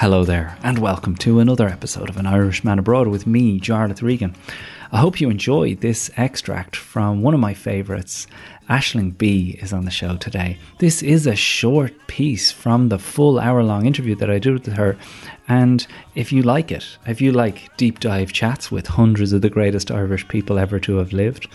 Hello there, and welcome to another episode of An Irishman Abroad with me, Jarlath Regan. I hope you enjoy this extract from one of my favourites. Aisling Bea is on the show today. This is a short piece from the full hour long interview that I did with her. And if you like it, if you like deep dive chats with hundreds of the greatest Irish people ever to have lived,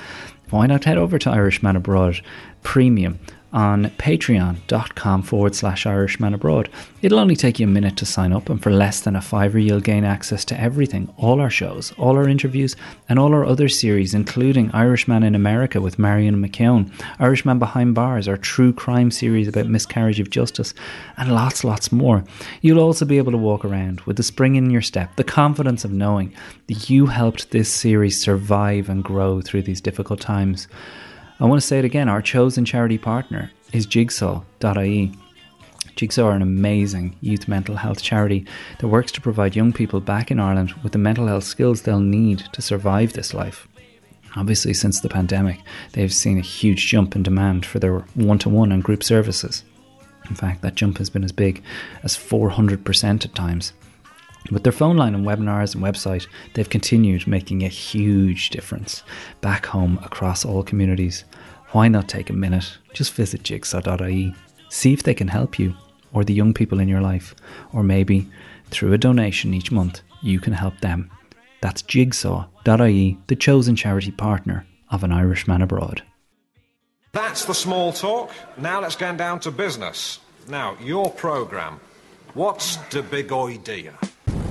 why not head over to Irishman Abroad Premium on patreon.com forward slash Irishman Abroad. It'll only take you a minute to sign up, and for less than a fiver, you'll gain access to everything all our shows, all our interviews, and all our other series, including Irishman in America with Marion McKeown, Irishman Behind Bars, our true crime series about miscarriage of justice, and lots, lots more. You'll also be able to walk around with the spring in your step, the confidence of knowing that you helped this series survive and grow through these difficult times. I want to say it again our chosen charity partner is jigsaw.ie. Jigsaw are an amazing youth mental health charity that works to provide young people back in Ireland with the mental health skills they'll need to survive this life. Obviously, since the pandemic, they've seen a huge jump in demand for their one to one and group services. In fact, that jump has been as big as 400% at times. With their phone line and webinars and website, they've continued making a huge difference back home across all communities. Why not take a minute? Just visit jigsaw.ie. See if they can help you or the young people in your life, or maybe through a donation each month, you can help them. That's jigsaw.ie, the chosen charity partner of an Irishman abroad. That's the small talk. Now let's get down to business. Now, your programme. What's the big idea?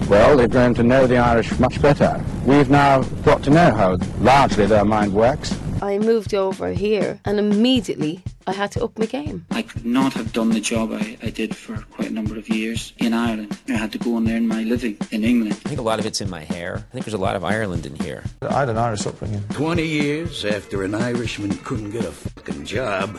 Well, they've grown to know the Irish much better. We've now got to know how largely their mind works. I moved over here and immediately I had to up my game. I could not have done the job I, I did for quite a number of years in Ireland. I had to go and earn my living in England. I think a lot of it's in my hair. I think there's a lot of Ireland in here. I had an Irish upbringing. 20 years after an Irishman couldn't get a fucking job,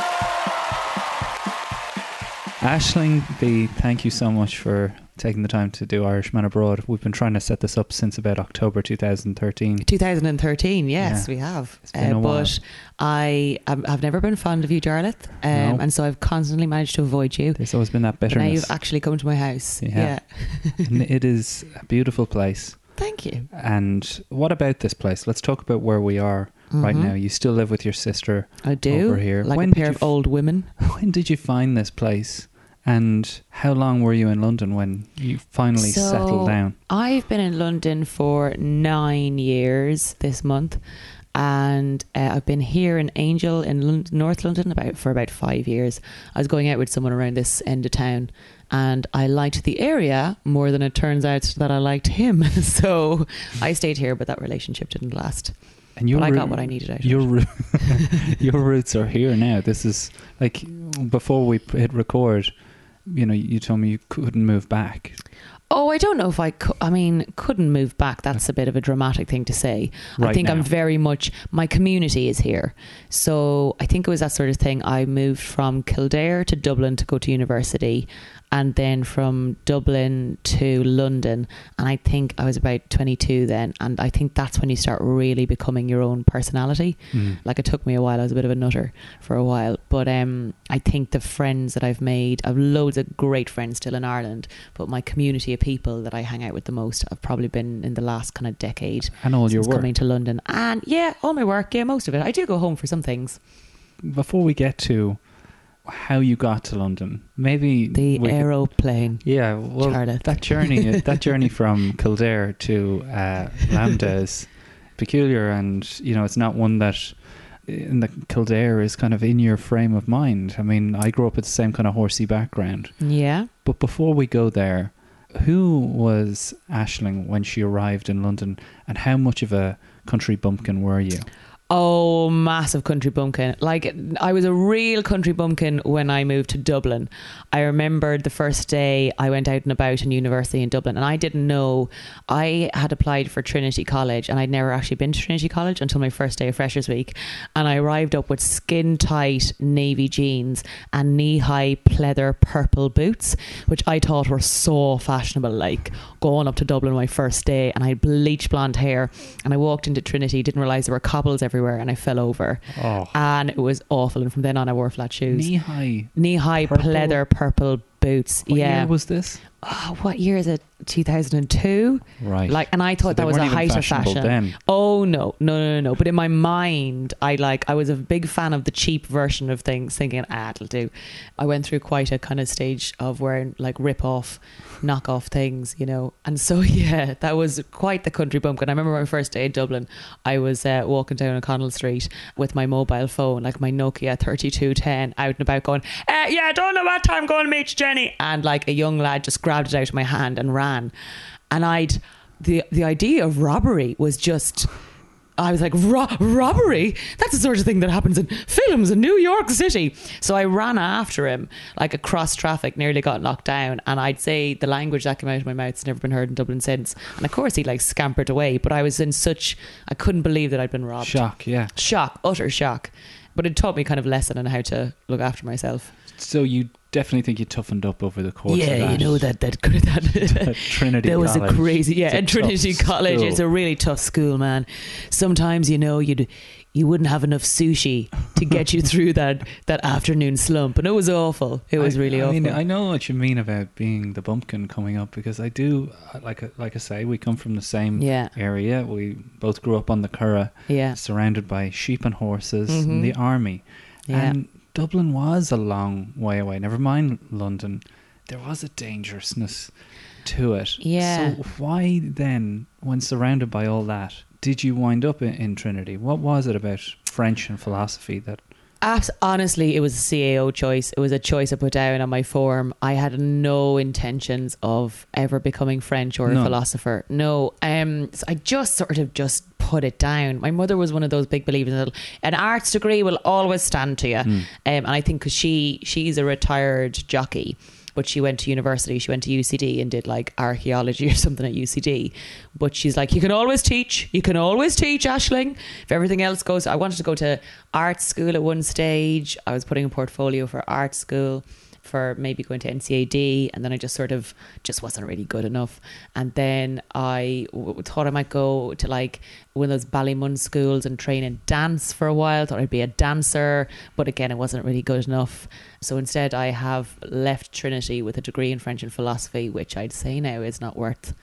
Aisling Bea, thank you so much for taking the time to do Irishman Abroad. We've been trying to set this up since about October 2013. 2013, yes, yeah. we have. Uh, but I have never been fond of you, Jarlath, um, no. and so I've constantly managed to avoid you. There's always been that bitterness. now you've actually come to my house. Yeah. yeah. it is a beautiful place. Thank you. And what about this place? Let's talk about where we are mm-hmm. right now. You still live with your sister. I do. Over here. Like when a pair of f- old women. When did you find this place? And how long were you in London when you finally so settled down? I've been in London for nine years this month, and uh, I've been here in Angel in London, North London about for about five years. I was going out with someone around this end of town, and I liked the area more than it turns out that I liked him. so I stayed here, but that relationship didn't last. And your but I got what I needed out your of it. your roots are here now. This is like before we hit record you know, you told me you couldn't move back. Oh, I don't know if I could. I mean, couldn't move back. That's a bit of a dramatic thing to say. Right I think now. I'm very much, my community is here. So I think it was that sort of thing. I moved from Kildare to Dublin to go to university and then from Dublin to London. And I think I was about 22 then. And I think that's when you start really becoming your own personality. Mm. Like it took me a while. I was a bit of a nutter for a while. But um, I think the friends that I've made, I've loads of great friends still in Ireland. But my community of people that I hang out with the most have probably been in the last kind of decade. And all your work. Coming to London. And yeah, all my work. Yeah, most of it. I do go home for some things. Before we get to how you got to London. Maybe the aeroplane. Could, yeah, well, Jarlath. that journey, that journey from Kildare to uh, LAMDA is peculiar, and you know, it's not one that in the Kildare is kind of in your frame of mind. I mean, I grew up with the same kind of horsey background. Yeah. But before we go there, who was Aisling when she arrived in London, and how much of a country bumpkin were you? Oh, massive country bumpkin. Like, I was a real country bumpkin when I moved to Dublin. I remembered the first day I went out and about in university in Dublin, and I didn't know I had applied for Trinity College, and I'd never actually been to Trinity College until my first day of Freshers Week. And I arrived up with skin tight navy jeans and knee high pleather purple boots, which I thought were so fashionable. Like, going up to Dublin my first day, and I had bleach blonde hair, and I walked into Trinity, didn't realize there were cobbles everywhere and I fell over. Oh. And it was awful. And from then on, I wore flat shoes. Knee high. Knee high Purple? pleather purple boots. What yeah. year was this? oh, what year is it? 2002. Right. Like, and I thought they that was a height of fashion. then. Oh no, no, no, no, no. But in my mind, I like I was a big fan of the cheap version of things, thinking, ah, it'll do. I went through quite a kind of stage of wearing like rip off, knock off things, you know. And so yeah, that was quite the country bumpkin. I remember my first day in Dublin. I was uh, walking down O'Connell Street with my mobile phone, like my Nokia thirty two ten, out and about, going, uh, yeah, I don't know what time I'm going to meet you, Jenny. And like a young lad just grabbed it out of my hand and ran and I'd the the idea of robbery was just. I was like, Ro- robbery? That's the sort of thing that happens in films in New York City. So I ran after him, like across traffic, nearly got knocked down. And I'd say the language that came out of my mouth's never been heard in Dublin since. And of course, he like scampered away. But I was in such, I couldn't believe that I'd been robbed. Shock, yeah. Shock, utter shock. But it taught me kind of lesson on how to look after myself. So you definitely think you toughened up over the course yeah, of that. you know that that that, At Trinity There was College. a crazy yeah, It's a at Trinity College. school. It's a really tough school, man. Sometimes you know you'd you wouldn't have enough sushi to get you through that that afternoon slump, and it was awful. It was I- really I awful. mean, I know what you mean about being the bumpkin coming up because I do, like, like I say, we come from the same Yeah. area. We both grew up on the Curragh, Yeah. surrounded by sheep and horses Mhm. and the army. Yeah. And Dublin was a long way away. Never mind London. There was a dangerousness to it. Yeah. So why then, when surrounded by all that, did you wind up in, in Trinity? What was it about French and philosophy that Abs- honestly, it was a CAO choice. It was a choice I put down on my form. I had no intentions of ever becoming French or a philosopher. No, um, so I just sort of just put it down. My mother was one of those big believers that an arts degree will always stand to you, Hmm. um, and I think because she she's a retired jockey. But she went to university. She went to UCD and did like archaeology or something at UCD. But she's like, you can always teach. You can always teach, Aisling. If everything else goes, I wanted to go to art school at one stage. I was putting a portfolio for art school for maybe going to NCAD, and then I just sort of just wasn't really good enough. And then I w- thought I might go to like one of those Ballymun schools and train in dance for a while. Thought I'd be a dancer, but again, it wasn't really good enough. So instead, I have left Trinity with a degree in French and philosophy, which I'd say now is not worth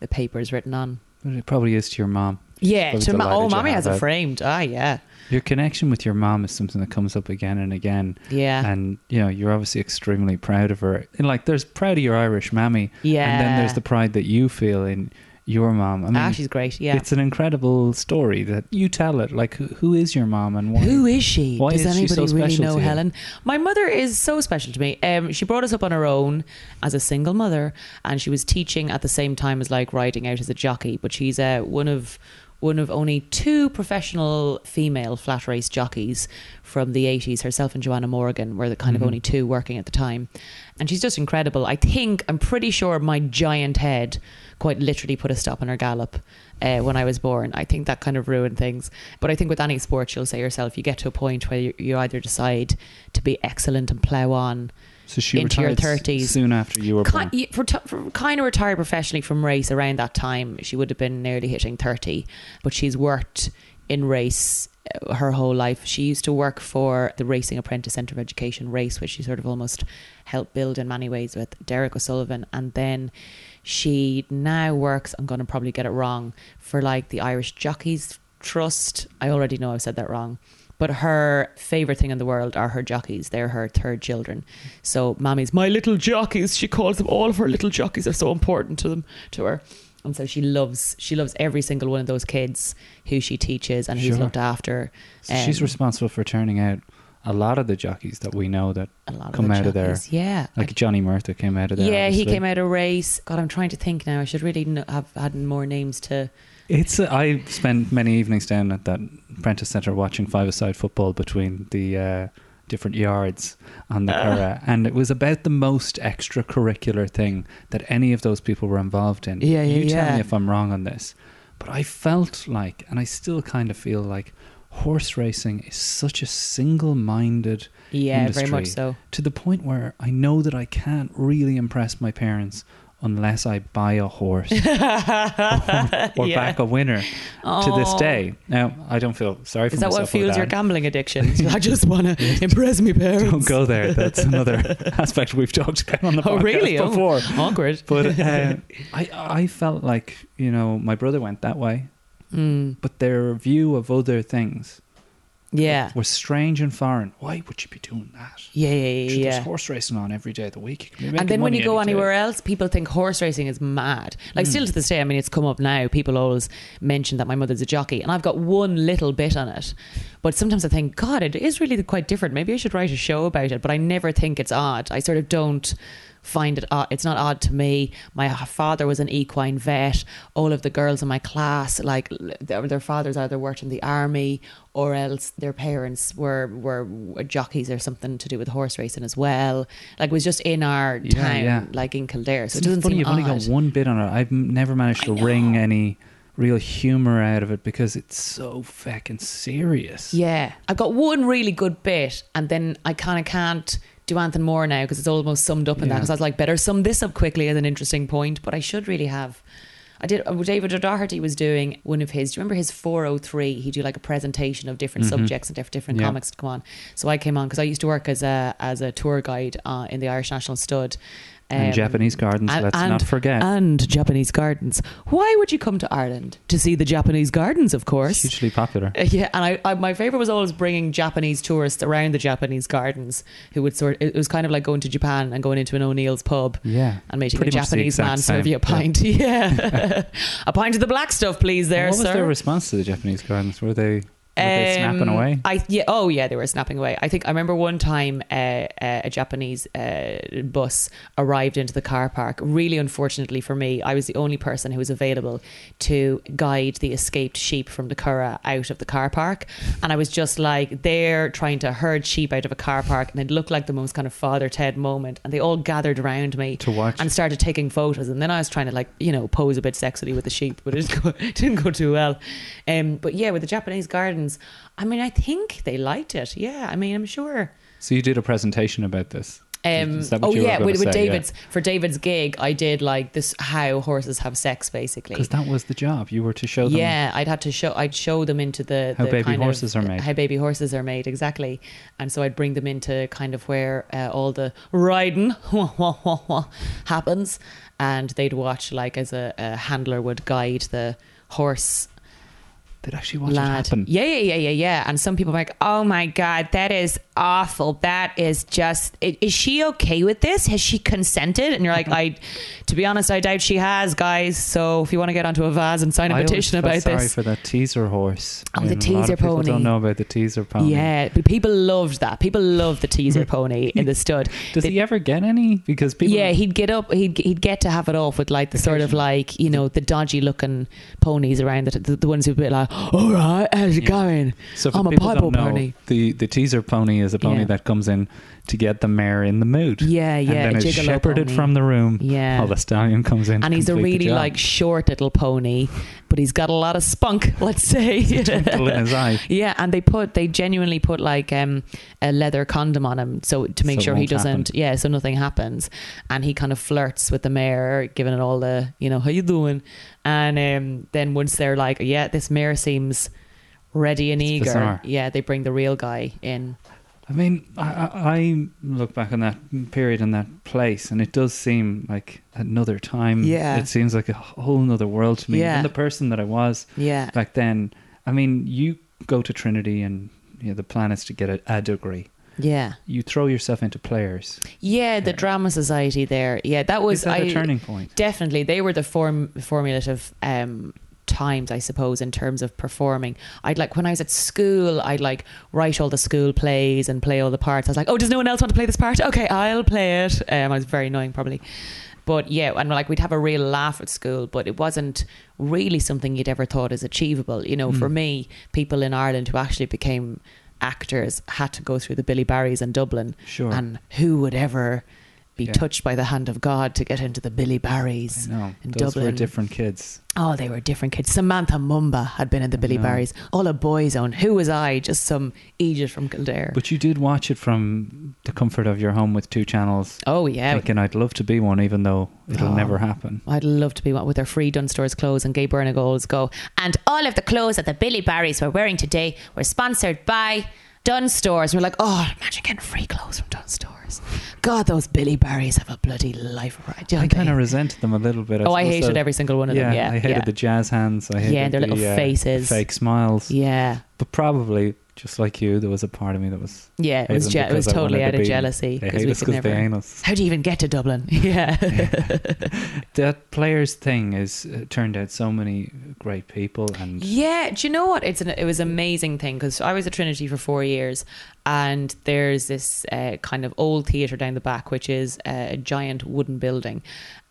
the papers written on. But it probably is to your mom. Yeah, to ma- oh, mommy has it framed. Ah, yeah. Your connection with your mom is something that comes up again and again. Yeah. And, you know, you're obviously extremely proud of her. And, like, there's proud of your Irish mammy. Yeah. And then there's the pride that you feel in your mom. I mean, ah, she's great. Yeah. It's an incredible story that you tell it. Like, who, who is your mom and why? Who is she? Why Does is she anybody so really know? Helen? My mother is so special to me. Um, she brought us up on her own as a single mother, and she was teaching at the same time as like riding out as a jockey. But she's uh, one of one of only two professional female flat race jockeys from the 80s. Herself and Joanna Morgan were the kind of Mhm. only two working at the time. And she's just incredible. I think, I'm pretty sure my giant head quite literally put a stop on her gallop uh, when I was born. I think that kind of ruined things. But I think with any sport, you'll say yourself, you get to a point where you, you either decide to be excellent and plough on So she into your retired s- 30s. soon after you were born. For, for kind of retired professionally from race around that time. She would have been nearly hitting 30, but she's worked in race uh, her whole life. She used to work for the Racing Apprentice Centre of Education Race, which she sort of almost helped build in many ways with Derek O'Sullivan. And then she now works, I'm going to probably get it wrong, for like the Irish Jockeys Trust. I already know I've said that wrong. But her favourite thing in the world are her jockeys. They're her third children. So Mammy's my little jockeys. She calls them all of her little jockeys are so important to them to her. And so she loves she loves every single one of those kids who she teaches and who's Sure. looked after. So she's Um, responsible for turning out a lot of the jockeys that we know that of come the out of there. yeah. Like Johnny Murtagh came out of there. yeah, he came out of race. God, I'm trying to think now. I should really have had more names to. It's uh, I spent many evenings down at that Prentice Centre watching five-a-side football between the uh, different yards on the Uh. And it was about the most extracurricular thing that any of those people were involved in. Yeah, yeah, You tell yeah. me if I'm wrong on this, but I felt like, and I still kind of feel like, horse racing is such a single-minded Yeah, industry very much so. to the point where I know that I can't really impress my parents unless I buy a horse or, or Yeah. back a winner to this Oh. day. Now, I don't feel sorry for Is that what fuels your gambling addiction? I just want to impress me parents. Don't go there. That's another aspect we've talked about on the Oh, podcast really? Oh, before. awkward. But uh, I, I felt like you know my brother went that way, Mm. but their view of other things Yeah. was strange and foreign. Why would you be doing that? Yeah, yeah, yeah. Yeah. There's horse racing on every day of the week. You can be And then when you go any day. anywhere else, people think horse racing is mad. Like, Mm. still to this day, I mean, it's come up now. People always mention that my mother's a jockey, and I've got one little bit on it. But sometimes I think, God, it is really quite different. Maybe I should write a show about it. But I never think it's odd. I sort of don't find it odd. It's not odd to me. My father was an equine vet. All of the girls in my class, like their, their fathers either worked in the army or else their parents were were jockeys or something to do with horse racing as well. Like it was just in our Yeah, town, yeah. like in Kildare. So it It's doesn't funny, seem you've only got one bit on it. I've never managed to wring any real humor out of it because it's so fucking serious. Yeah, I've got one really good bit, and then I kind of can't do Anthony more now because it's almost summed up in that. Because I was like, better sum this up quickly as an interesting point, but I should really have. I did. uh, David O'Doherty was doing one of his. Do you remember his 403? He'd do like a presentation of different Mhm. subjects and diff- different Yeah. comics to come on. So I came on because I used to work as a as a tour guide uh, in the Irish National Stud. And Um, Japanese gardens, and- let's not forget. And Japanese gardens. Why would you come to Ireland to see the Japanese gardens? Of course. Hugely popular. Uh, Yeah, and I, I my favorite was always bringing Japanese tourists around the Japanese gardens who would sort. It was kind of like going to Japan and going into an O'Neill's pub. Yeah. and making a Japanese man serve you a pint. Yeah, a pint of the black stuff, please, there, what was sir. their response to the Japanese gardens? Were they, were they snapping Um, away? I yeah. Oh yeah, they were snapping away. I think I remember one time uh, uh, a Japanese uh, bus arrived into the car park. Really, unfortunately for me, I was the only person who was available to guide the escaped sheep from the Curragh out of the car park, and I was just like there trying to herd sheep out of a car park, and it looked like the most kind of Father Ted moment. And they all gathered around me To watch. and started taking photos, and then I was trying to like you know pose a bit sexily with the sheep, but it didn't go, didn't go too well. Um, but yeah, with the Japanese gardens, I mean, I think they liked it. Yeah, I mean, I'm sure. So you did a presentation about this. Um, Is that what oh yeah, with, with say? Yeah. David's for David's gig, I did like this how horses have sex, basically. Because that was the job. You were to show them. Yeah, I'd had to show. I'd show them into the How the baby kind of- horses are made. How baby horses are made, exactly. And so I'd bring them into kind of where uh, all the riding happens, and they'd watch like as a, a handler would guide the horse They'd actually watch lad. it happen. Yeah, yeah, yeah, yeah, yeah. And some people are like, "Oh my god, that is awful. That is just. Is she okay with this? Has she consented?" And you're like, mm-hmm. "I, to be honest, I doubt she has, guys. So if you want to get onto a vase and sign a I petition about sorry this, for that teaser horse. Oh, the And a lot teaser people pony. don't know about the teaser pony. yeah, but people loved that. People loved the teaser pony in the stud. Does he ever get any? Because people. Yeah, he'd get up. He'd he'd get to have it off with like the sort of like you know the dodgy looking ponies around the the, the ones who'd be like, "All right, how's it going? So for I'm a know, pony." the the teaser pony is a pony Yeah. that comes in to get the mare in the mood. Yeah, yeah, And then is shepherded pony. from the room. Yeah. While the stallion comes in. and he's a really like short little pony, but he's got a lot of spunk. Let's say. in his eye. Yeah, and they put they genuinely put like um, a leather condom on him, so to make So sure he doesn't. happen. Yeah, so nothing happens, and he kind of flirts with the mare, giving it all the you know how you doing, and um, then once they're like, yeah, this mare seems ready and eager. bizarre. Yeah, they bring the real guy in. I mean, I, I, look back on that period and that place, and it does seem like another time. Yeah. It seems like a whole other world to me. Yeah. And the person that I was Yeah. back then. I mean, you go to Trinity, and you know, the plan is to get a, a degree. Yeah. You throw yourself into players. Yeah, the drama society there. Yeah, that was Is that I, a turning point? Definitely, they were the form formulative um, times, I suppose, in terms of performing. I'd like when I was at school, I'd like write all the school plays and play all the parts. I was like, oh, does no one else want to play this part? Okay, I'll play it. Um, I was very annoying, probably. But yeah, and like we'd have a real laugh at school, but it wasn't really something you'd ever thought is achievable. You know, Mm. for me, people in Ireland who actually became actors had to go through the Billie Barrys in Dublin. Sure. And who would ever be Yeah. touched by the hand of God to get into the Billie Barrys No, in those Dublin? were different kids. Oh, they were different kids. Samantha Mumba had been in the Billy know. Barrys. All a boy's own. Who was I? Just some Egypt from Kildare. But you did watch it from the comfort of your home with two channels. Oh, yeah. Thinking I'd love to be one, even though it'll Oh. never happen. I'd love to be one with their free Dunnes Stores clothes and Gay Bernagol's go. And all of the clothes that the Billie Barrys were wearing today were sponsored by Dunnes Stores. And we're like, oh, imagine getting free clothes from Dunnes Stores. God, those Billie Barrys have a bloody life right. I kind of resented them a little bit. Oh, I hated every single one of them, yeah, I hated yeah. the jazz hands. I hated Yeah, their the, little uh, faces. fake smiles. Yeah. But probably, just like you, there was a part of me that was. Yeah, it was je- it was totally out to of jealousy because we could they never- ain't us. How do you even get to Dublin? Yeah. that players thing is uh, turned out so many great people and Yeah, do you know what? It's an, it was an amazing thing because I was at Trinity for four years, and there's this uh, kind of old theatre down the back, which is a giant wooden building,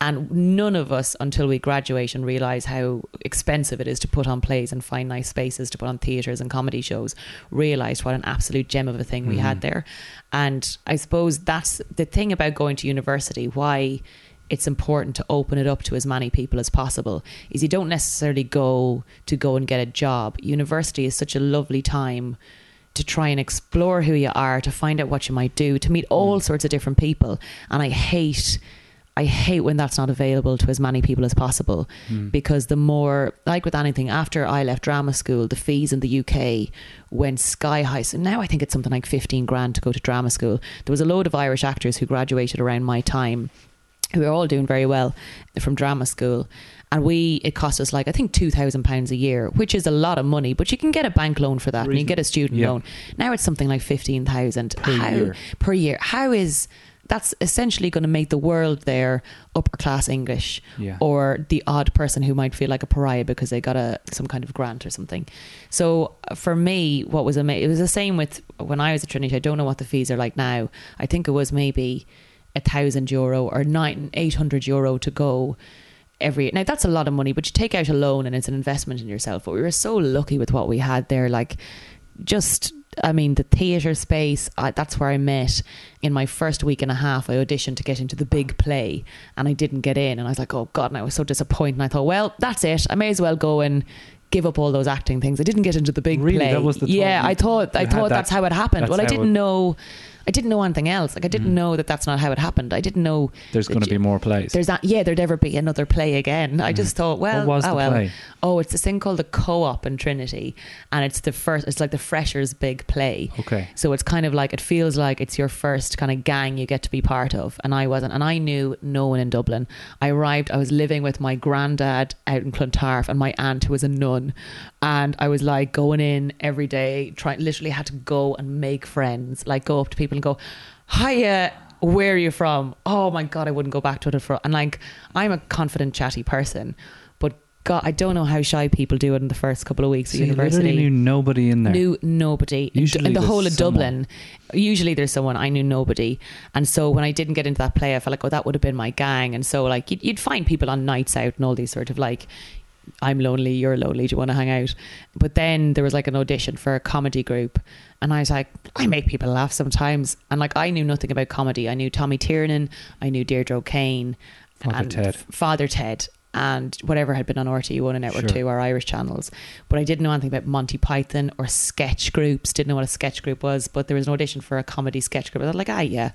and none of us until we graduate and realise how expensive it is to put on plays and find nice spaces to put on theatres and comedy shows, realised what an absolute gem of a thing we had Mhm. there, and I suppose that's the thing about going to university. Why? it's important to open it up to as many people as possible is you don't necessarily go to go and get a job university is such a lovely time to try and explore who you are to find out what you might do to meet all sorts of different people and i hate I hate when that's not available to as many people as possible Mm. because the more, like with anything, after I left drama school, the fees in the UK went sky high. So now I think it's something like 15 grand to go to drama school. There was a load of Irish actors who graduated around my time who were all doing very well from drama school. And we, it cost us like, I think £2,000 a year, which is a lot of money, but you can get a bank loan for that and you can get a student Yeah. loan. Now it's something like 15000 Per How- year. Per year. How is, that's essentially going to make the world there upper class English Yeah. or the odd person who might feel like a pariah because they got a some kind of grant or something. So uh, for me, what was amazing, it was the same with when I was at Trinity. I don't know what the fees are like now. I think it was maybe a thousand euro or nine eight hundred euro to go every now that's a lot of money but you take out a loan and it's an investment in yourself. But we were so lucky with what we had there like just I mean the theatre space I, that's where I met. In my first week and a half I auditioned to get into the big play and I didn't get in and I was like oh god and I was so disappointed. And I thought well that's it. I may as well go and give up all those acting things. I didn't get into the big Really? play. The yeah? I thought I thought that- that's how it happened. well I didn't it- know I didn't know anything else. Like I didn't mm. know that that's not how it happened. I didn't know there's going to be more plays. there's that yeah there'd ever be another play again. I mm. just thought well What was oh the well. play? oh it's this thing called the co-op in Trinity and it's the first it's like the freshers big play. Okay. so it's kind of like it feels like it's your first kind of gang you get to be part of and I wasn't and I knew no one in Dublin. I arrived I was living with my granddad out in Clontarf and my aunt who was a nun and I was like going in every day trying literally had to go and make friends like go up to people and go hiya where are you from oh my god I wouldn't go back to it for and like I'm a confident chatty person but God, I don't know how shy people do it in the first couple of weeks at university. knew nobody in there. Knew nobody in, Usually in the whole of someone. Dublin. Usually there's someone I knew nobody, and so when I didn't get into that play, I felt like, oh, that would have been my gang. And so like you'd, you'd find people on nights out and all these sort of like. I'm lonely, you're lonely, do you want to hang out? But then there was like an audition for a comedy group, and I was like, I make people laugh sometimes. And like, I knew nothing about comedy. I knew Tommy Tiernan, I knew Deirdre O'Kane, Father and Ted. Father Ted and whatever had been on RTE1 and Network Sure. 2 or Irish channels. But I didn't know anything about Monty Python or sketch groups, didn't know what a sketch group was, but there was an audition for a comedy sketch group. I was like, ah, yeah.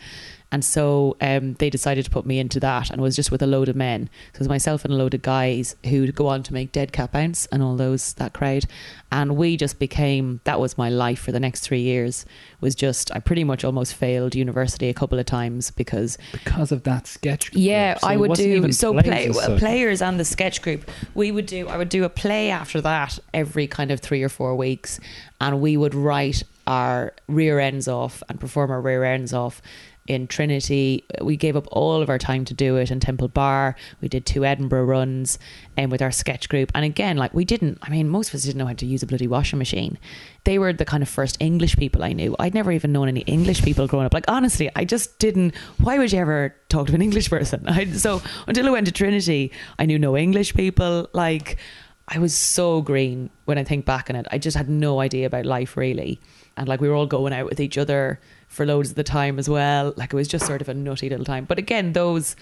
And so um, they decided to put me into that and it was just with a load of men. So it was myself and a load of guys who'd go on to make Dead Cat Bounce and all those, that crowd. And we just became, that was my life for the next three years, was just, I pretty much almost failed university a couple of times because because of that sketch. yeah, group. So I would do so play, as players and the sketch group. We would do. I would do a play after that every kind of three or four weeks, and we would write our rear ends off and perform our rear ends off in Trinity. We gave up all of our time to do it in Temple Bar. We did two Edinburgh runs and with our sketch group. And again, like we didn't, I mean, most of us didn't know how to use a bloody washing machine. They were the kind of first English people I knew. I'd never even known any English people growing up. Like, honestly, I just didn't. Why would you ever talk to an English person? I, so until I went to Trinity, I knew no English people. Like, I was so green when I think back on it. I just had no idea about life really. And like we were all going out with each other for loads of the time as well. Like it was just sort of a nutty little time. But again, those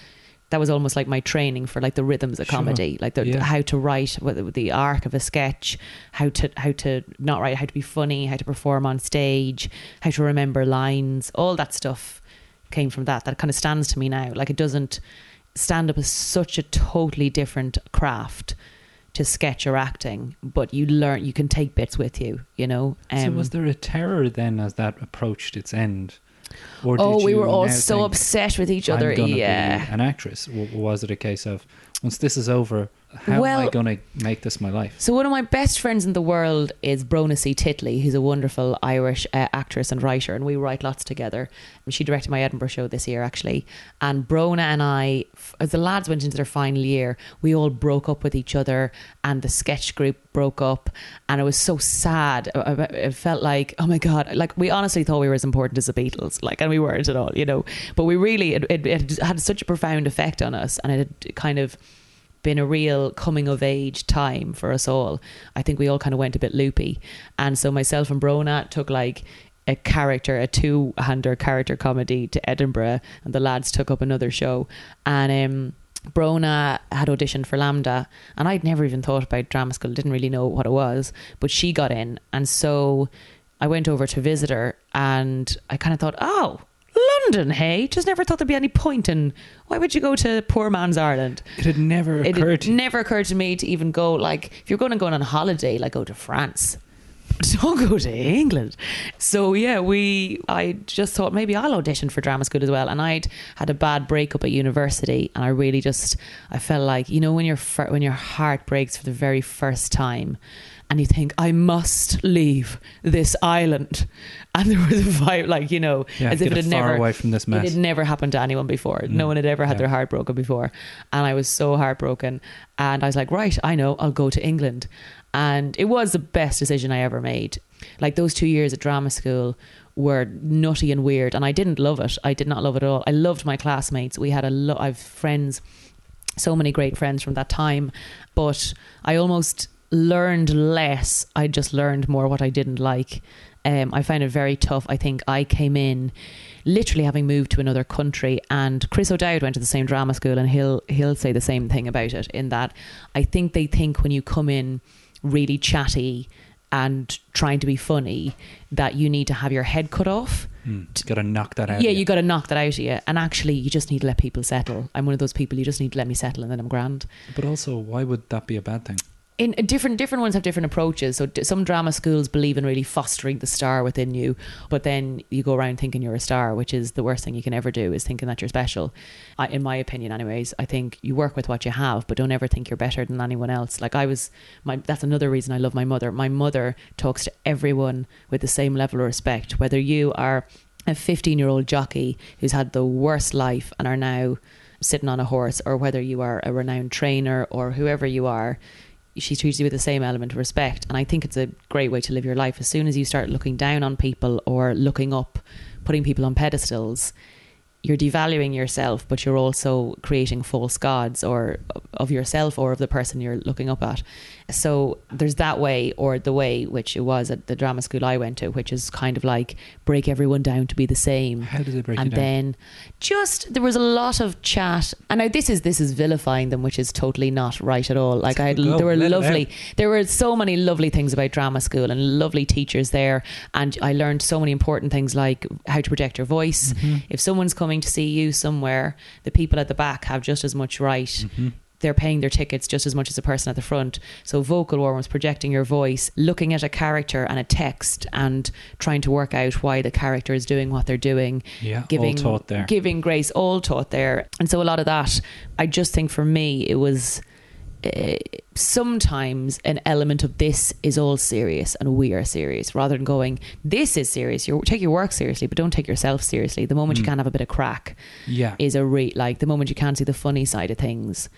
that was almost like my training for like the rhythms of Sure. comedy, like the, Yeah. how to write the arc of a sketch, how to how to not write, how to be funny, how to perform on stage, how to remember lines, all that stuff came from that. That kind of stands to me now. Like it doesn't stand up is such a totally different craft to sketch or acting, but you learn you can take bits with you, you know. so Um, was there a terror then as that approached its end? Or oh, did we you were all so think, obsessed with each "I'm other. Yeah. an actress. W- was it a case of once this is over, how am I going to make this my life? So one of my best friends in the world is Brona C. Titley, who's a wonderful Irish uh, actress and writer, and we write lots together. She directed my Edinburgh show this year, actually. And Brona and I, as the lads went into their final year, we all broke up with each other, and the sketch group broke up, and it was so sad. I- I- It felt like, oh my god, like we honestly thought we were as important as the Beatles, like, and we weren't at all, you know. But we really, it, it, it had such a profound effect on us, and it had kind of been a real coming of age time for us all. I think we all kind of went a bit loopy. And so myself and Brona took like a character, a two hander character comedy to Edinburgh, and the lads took up another show. And um, Brona had auditioned for LAMDA, and I'd never even thought about drama school, didn't really know what it was, but she got in. And so I went over to visit her, and I kind of thought, oh, London, hey? Just never thought there'd be any point in why would you go to poor man's Ireland? It had never It occurred had never occurred to me to even go like if you're going to go on a holiday, like go to France. Don't go to England. So yeah, we. I just thought maybe I'll audition for drama school as well. And I'd had a bad breakup at university, and I really just I felt like you know when your when your heart breaks for the very first time, and you think I must leave this island, and there was a vibe like you know Yeah, as if it had never away from this mess. It had never happened to anyone before. No Mm, one had ever had yeah. their heart broken before. And I was so heartbroken. And I was like, right, I know, I'll go to England. And it was the best decision I ever made. Like those two years at drama school were nutty and weird. And I didn't love it. I did not love it at all. I loved my classmates. We had a lot, I've friends, so many great friends from that time. But I almost learned less. I just learned more what I didn't like. Um, I found it very tough. I think I came in literally having moved to another country, and Chris O'Dowd went to the same drama school, and he'll he'll say the same thing about it. In that, I think they think when you come in really chatty and trying to be funny, that you need to have your head cut off. Got to knock that out. Yeah, of you got to knock that out of you. And actually, you just need to let people settle. I'm one of those people. You just need to let me settle, and then I'm grand. But also, why would that be a bad thing? In different different ones have different approaches. So some drama schools believe in really fostering the star within you, but then you go around thinking you're a star, which is the worst thing you can ever do. Is thinking that you're special. I, in my opinion, anyways, I think you work with what you have, but don't ever think you're better than anyone else. Like I was, my that's another reason I love my mother. My mother talks to everyone with the same level of respect, whether you are a 15 year old jockey who's had the worst life and are now sitting on a horse, or whether you are a renowned trainer or whoever you are, she treats you with the same element of respect. And I think it's a great way to live your life. As soon as you start looking down on people or looking up, putting people on pedestals, you're devaluing yourself, but you're also creating false gods or of yourself or of the person you're looking up at. So there's that way or the way which it was at the drama school I went to, which is kind of like break everyone down to be the same. How did they break and down? then just there was a lot of chat and now this is this is vilifying them which is totally not right at all like i had, there were lovely there were so many lovely things about drama school and lovely teachers there and i learned so many important things like how to project your voice Mm-hmm. if someone's coming to see you somewhere the people at the back have just as much right Mm-hmm. they're paying their tickets just as much as the person at the front. So vocal warm-ups, projecting your voice, looking at a character and a text and trying to work out why the character is doing what they're doing. Yeah, all taught there. giving grace, all taught there. And so a lot of that, I just think for me, it was uh, sometimes an element of this is all serious and we are serious rather than going this is serious you take your work seriously but don't take yourself seriously the moment you Mm. can't have a bit of crack Yeah. is a re like the moment you can't see the funny side of things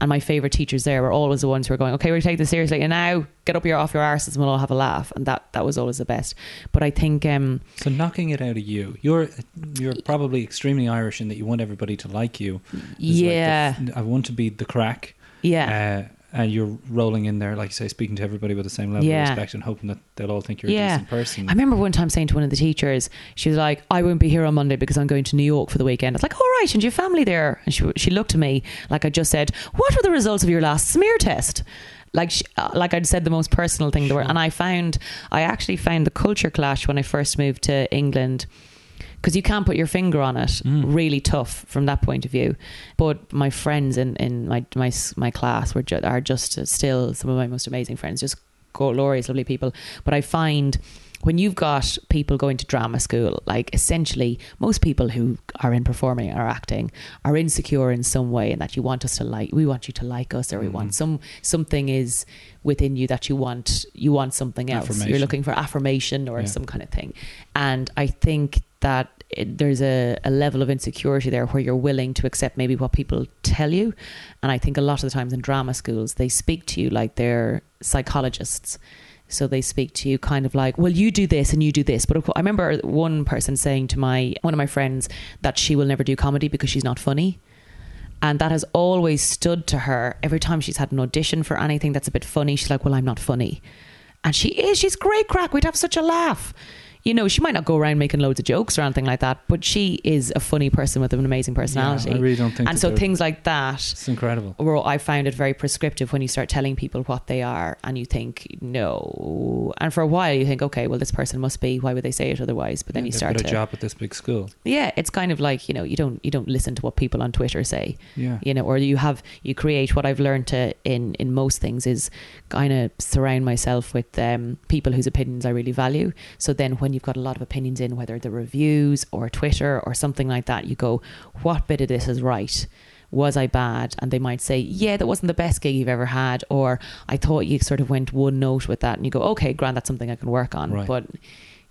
and my favorite teachers there were always the ones who were going okay we take this seriously and now get up your off your arses and we'll all have a laugh and that that was always the best but I think um So knocking it out of you, you're you're probably extremely Irish in that you want everybody to like you. It's like the Yeah. I want to be the crack. Yeah. Uh, and you're rolling in there, like you say, speaking to everybody with the same level Yeah. of respect and hoping that they'll all think you're a decent person. I remember one time saying to one of the teachers, she was like, I won't be here on Monday because I'm going to New York for the weekend. I was like, all right, and your family there? And she, she looked at me like I just said, what were the results of your last smear test? Like, she, uh, like I'd said the most personal thing to her. And I found, I actually found the culture clash when I first moved to England because you can't put your finger on it. Mm. Really tough from that point of view. But my friends in, in my my my class were ju- are just uh, still some of my most amazing friends. Just glorious, lovely people. But I find when you've got people going to drama school, like essentially most people who are in performing or acting are insecure in some way, and that you want us to like, we want you to like us, or we want mm. some something is within you that you want you want something else. You're looking for affirmation or Yeah. some kind of thing, and I think that there's a, a level of insecurity there where you're willing to accept maybe what people tell you, and I think a lot of the times in drama schools they speak to you like they're psychologists. So they speak to you kind of like, well, you do this and you do this. But I remember one person saying to my one of my friends that she will never do comedy because she's not funny. And that has always stood to her every time she's had an audition for anything that's a bit funny. She's like, well, I'm not funny. And she is. She's great crack. We'd have such a laugh. You know, she might not go around making loads of jokes or anything like that, but she is a funny person with an amazing personality. I really don't think And so things like that It's incredible. where I found it very prescriptive when you start telling people what they are and you think, no. And for a while you think, okay, well, this person must be, why would they say it otherwise? But then you start got a to. job at this big school. Yeah, it's kind of like, you know, you don't you don't listen to what people on Twitter say. Yeah. You know, or you have you create what I've learned to in in most things is kind of surround myself with um, people whose opinions I really value. So then when you've got a lot of opinions in whether the reviews or Twitter or something like that, you go, what bit of this is right? Was I bad? And they might say, yeah, that wasn't the best gig you've ever had. Or I thought you sort of went one note with that. And you go, okay, grand, that's something I can work on. Right. But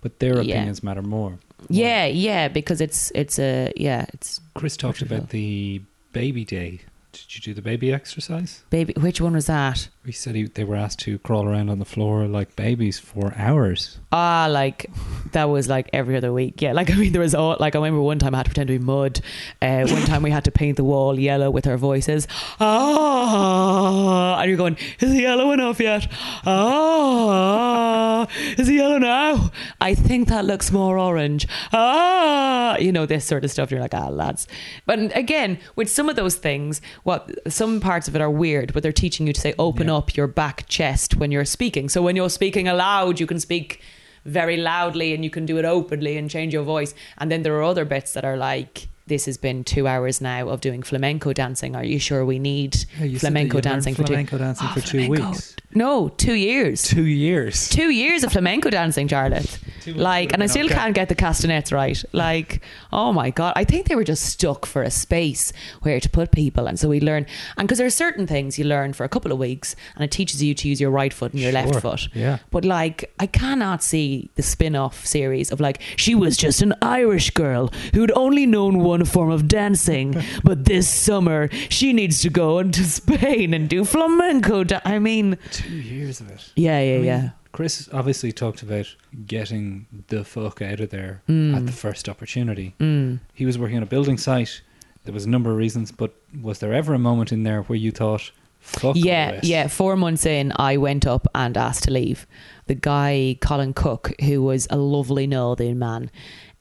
But their Yeah. opinions matter more. yeah, yeah, because it's, it's a, yeah, it's Chris talked about the baby day. Did you do the baby exercise? baby. Which one was that? He said he, they were asked to crawl around on the floor like babies for hours. Ah, like that was like every other week. Yeah, like I mean, there was all like I remember one time I had to pretend to be mud. Uh, one time we had to paint the wall yellow with our voices. Ah, and you're going, is it yellow enough yet? Ah, is it yellow now? I think that looks more orange. Ah, you know this sort of stuff. You're like, ah, lads. But again, with some of those things, what some parts of it are weird, but they're teaching you to say, open up your back chest when you're speaking. So when you're speaking aloud, you can speak very loudly and you can do it openly and change your voice. And then there are other bits that are like, this has been two hours now of doing flamenco dancing. Are you sure we need Yeah, you said that flamenco dancing for two? dancing Oh, for two flamenco. weeks. No, two years. Two years. Two years of flamenco dancing, Jarlath. Like, and I still okay. can't get the castanets right. Like, oh my god, I think they were just stuck for a space where to put people, and so we learn. And because there are certain things you learn for a couple of weeks, and it teaches you to use your right foot and your left foot. yeah. But like, I cannot see the spin-off series of like she was just an Irish girl who'd only known one form of dancing, but this summer she needs to go into Spain and do flamenco. Da- I mean, Two years of it. yeah, yeah, I mean, yeah. Chris obviously talked about getting the fuck out of there Mm. at the first opportunity. Mm. He was working on a building site. There was a number of reasons, but was there ever a moment in there where you thought, fuck yeah, yeah. Four months in, I went up and asked to leave. The guy, Colin Cook, who was a lovely Northern man,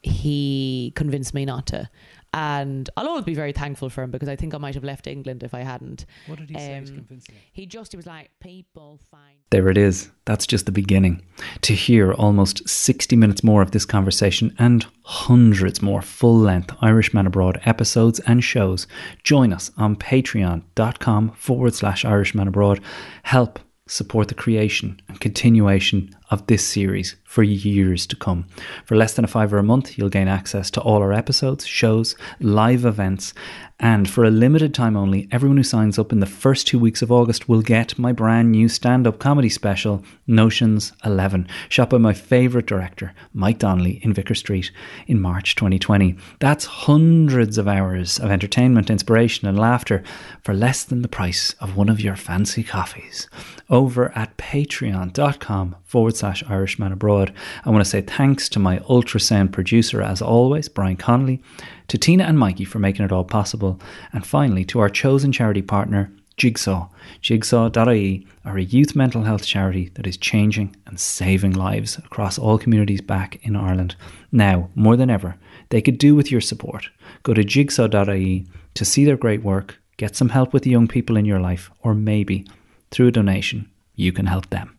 he convinced me not to. And I'll always be very thankful for him because I think I might have left England if I hadn't. What did he say to Um, convince you? He just he was like, people find There it is. That's just the beginning. To hear almost 60 minutes more of this conversation and hundreds more full length Irishman Abroad episodes and shows, join us on patreon.com forward slash Irishman Abroad. Help support the creation and continuation of this series for years to come. For less than a fiver a month, you'll gain access to all our episodes, shows, live events, and for a limited time only, everyone who signs up in the first two weeks of August will get my brand new stand up comedy special, Notions 11, shot by my favourite director, Mike Donnelly, in Vicar Street in March 2020. That's hundreds of hours of entertainment, inspiration, and laughter for less than the price of one of your fancy coffees. Over at patreon.com forward slash Irishman Abroad. I want to say thanks to my ultrasound producer, as always, Brian Connolly to Tina and Mikey for making it all possible, and finally to our chosen charity partner, Jigsaw. Jigsaw.ie are a youth mental health charity that is changing and saving lives across all communities back in Ireland. Now, more than ever, they could do with your support. Go to jigsaw.ie to see their great work, get some help with the young people in your life, or maybe through a donation, you can help them.